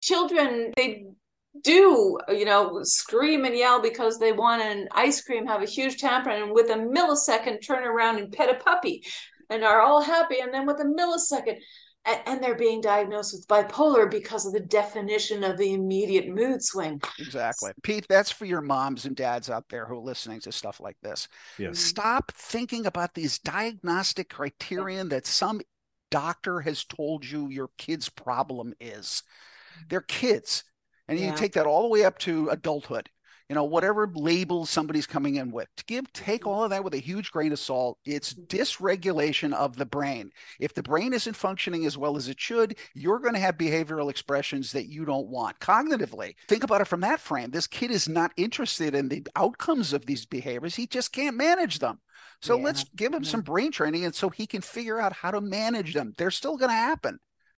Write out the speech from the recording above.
children they do you know scream and yell because they want an ice cream have a huge temper and with a millisecond turn around and pet a puppy and are all happy and then with a millisecond and, and they're being diagnosed with bipolar because of the definition of the immediate mood swing Exactly. Pete, that's for your moms and dads out there who are listening to stuff like this. Yes. Mm-hmm. Stop thinking about these diagnostic criterion that some doctor has told you your kid's problem is. They're kids. And you take that all the way up to adulthood. You know, whatever labels somebody's coming in with. To give take all of that with a huge grain of salt. It's dysregulation of the brain. If the brain isn't functioning as well as it should, you're going to have behavioral expressions that you don't want cognitively. Think about it from that frame. This kid is not interested in the outcomes of these behaviors. He just can't manage them. So Yeah. let's give him some brain training and so he can figure out how to manage them. They're still going to happen.